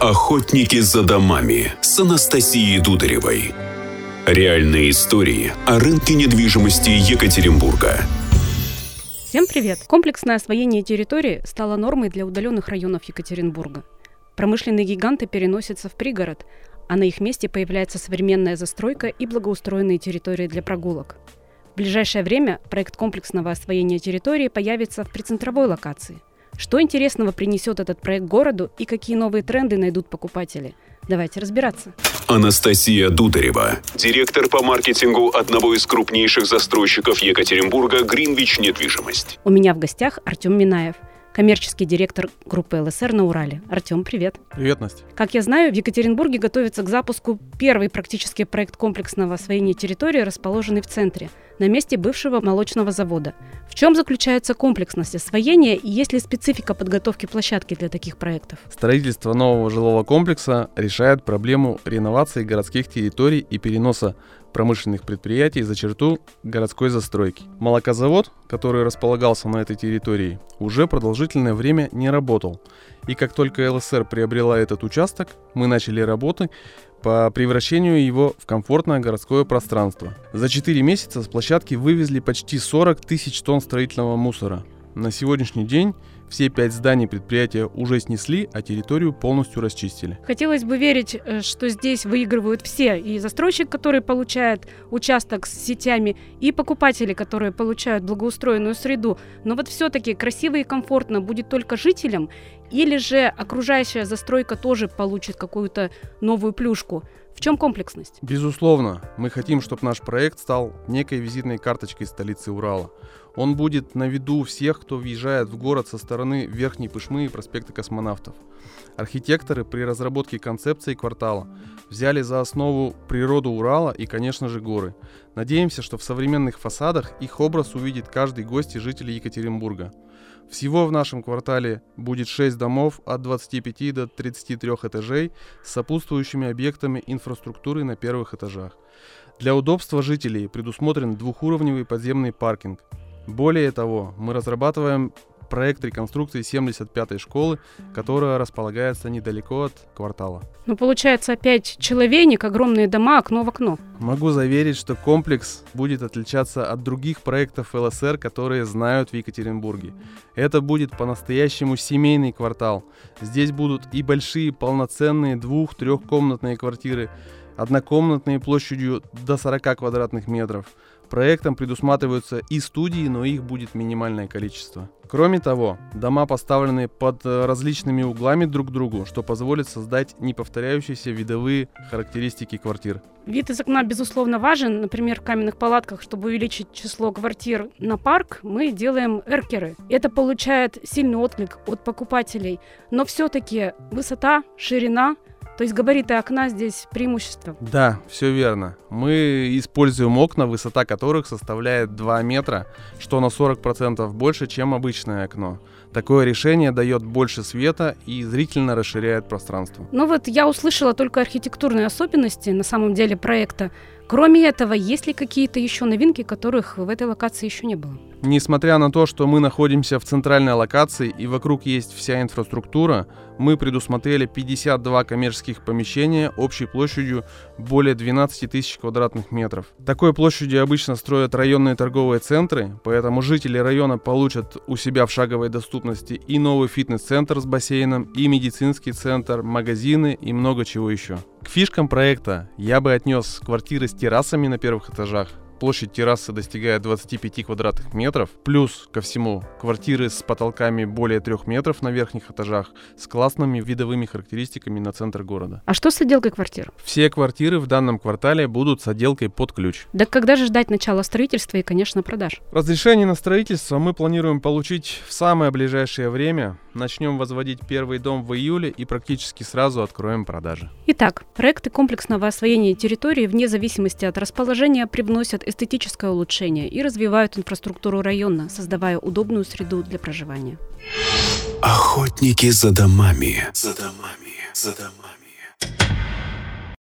Охотники за домами с Анастасией Дударевой. Реальные истории о рынке недвижимости Екатеринбурга. Всем привет! Комплексное освоение территории стало нормой для удаленных районов Екатеринбурга. Промышленные гиганты переносятся в пригород, а на их месте появляется современная застройка и благоустроенные территории для прогулок. В ближайшее время проект комплексного освоения территории появится в прицентровой локации – что интересного принесет этот проект городу и какие новые тренды найдут покупатели? Давайте разбираться. Анастасия Дударева, директор по маркетингу одного из крупнейших застройщиков Екатеринбурга «Гринвич Недвижимость». У меня в гостях Артем Минаев – коммерческий директор группы ЛСР на Урале. Артем, привет. Привет, Настя. Как я знаю, в Екатеринбурге готовится к запуску первый практически проект комплексного освоения территории, расположенный в центре, на месте бывшего молочного завода. В чем заключается комплексность освоения и есть ли специфика подготовки площадки для таких проектов? Строительство нового жилого комплекса решает проблему реновации городских территорий и переноса промышленных предприятий за черту городской застройки. Молокозавод, который располагался на этой территории, уже продолжительное время не работал. И как только ЛСР приобрела этот участок, мы начали работы по превращению его в комфортное городское пространство. За 4 месяца с площадки вывезли почти 40 тысяч тонн строительного мусора. На сегодняшний день все пять зданий предприятия уже снесли, а территорию полностью расчистили. Хотелось бы верить, э, что здесь выигрывают все. И застройщик, который получает участок с сетями, и покупатели, которые получают благоустроенную среду. Но вот все-таки красиво и комфортно будет только жителям, или же окружающая застройка тоже получит какую-то новую плюшку. В чем комплексность? Безусловно, мы хотим, чтобы наш проект стал некой визитной карточкой столицы Урала. Он будет на виду всех, кто въезжает в город со стороны Верхней Пышмы и проспекта Космонавтов. Архитекторы при разработке концепции квартала взяли за основу природу Урала и, конечно же, горы. Надеемся, что в современных фасадах их образ увидит каждый гость и житель Екатеринбурга. Всего в нашем квартале будет 6 домов от 25 до 33 этажей с сопутствующими объектами инфраструктуры на первых этажах. Для удобства жителей предусмотрен двухуровневый подземный паркинг. Более того, мы разрабатываем проект реконструкции 75-й школы, которая располагается недалеко от квартала. Ну, получается, опять человейник, огромные дома, окно в окно. Могу заверить, что комплекс будет отличаться от других проектов ЛСР, которые знают в Екатеринбурге. Это будет по-настоящему семейный квартал. Здесь будут и большие полноценные двух-трехкомнатные квартиры, однокомнатные площадью до 40 квадратных метров – Проектом предусматриваются и студии, но их будет минимальное количество. Кроме того, дома поставлены под э, различными углами друг к другу, что позволит создать неповторяющиеся видовые характеристики квартир. Вид из окна, безусловно, важен. Например, в каменных палатках, чтобы увеличить число квартир на парк, мы делаем эркеры. Это получает сильный отклик от покупателей. Но все-таки высота, ширина – то есть габариты окна здесь преимущество. Да, все верно. Мы используем окна, высота которых составляет 2 метра, что на 40% больше, чем обычное окно. Такое решение дает больше света и зрительно расширяет пространство. Ну вот я услышала только архитектурные особенности на самом деле проекта. Кроме этого, есть ли какие-то еще новинки, которых в этой локации еще не было? Несмотря на то, что мы находимся в центральной локации и вокруг есть вся инфраструктура, мы предусмотрели 52 коммерческих помещения общей площадью более 12 тысяч квадратных метров. Такой площадью обычно строят районные торговые центры, поэтому жители района получат у себя в шаговой доступности и новый фитнес-центр с бассейном, и медицинский центр, магазины и много чего еще. К фишкам проекта я бы отнес квартиры с террасами на первых этажах, Площадь террасы достигает 25 квадратных метров. Плюс ко всему квартиры с потолками более 3 метров на верхних этажах с классными видовыми характеристиками на центр города. А что с отделкой квартир? Все квартиры в данном квартале будут с отделкой под ключ. Да когда же ждать начала строительства и, конечно, продаж? Разрешение на строительство мы планируем получить в самое ближайшее время. Начнем возводить первый дом в июле и практически сразу откроем продажи. Итак, проекты комплексного освоения территории вне зависимости от расположения привносят эстетическое улучшение и развивают инфраструктуру района, создавая удобную среду для проживания. Охотники за домами. За домами. За домами.